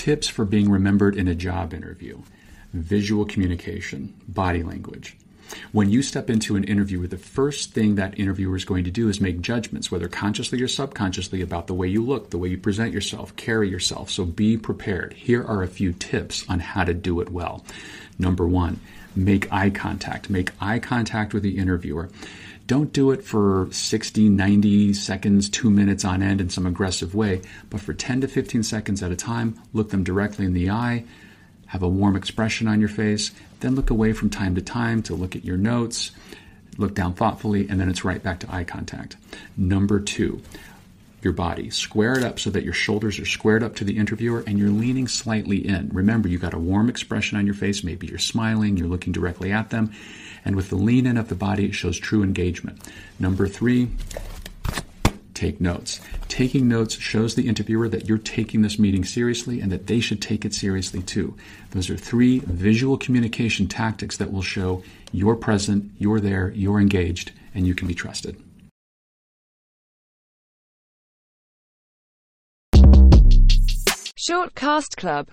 Tips for being remembered in a job interview visual communication, body language. When you step into an interview, the first thing that interviewer is going to do is make judgments, whether consciously or subconsciously, about the way you look, the way you present yourself, carry yourself. So be prepared. Here are a few tips on how to do it well. Number one, make eye contact. Make eye contact with the interviewer. Don't do it for 60, 90 seconds, two minutes on end in some aggressive way, but for 10 to 15 seconds at a time, look them directly in the eye, have a warm expression on your face, then look away from time to time to look at your notes, look down thoughtfully, and then it's right back to eye contact. Number two, your body. Square it up so that your shoulders are squared up to the interviewer and you're leaning slightly in. Remember, you've got a warm expression on your face. Maybe you're smiling, you're looking directly at them. And with the lean in of the body, it shows true engagement. Number three, take notes. Taking notes shows the interviewer that you're taking this meeting seriously and that they should take it seriously too. Those are three visual communication tactics that will show you're present, you're there, you're engaged, and you can be trusted. Short Cast Club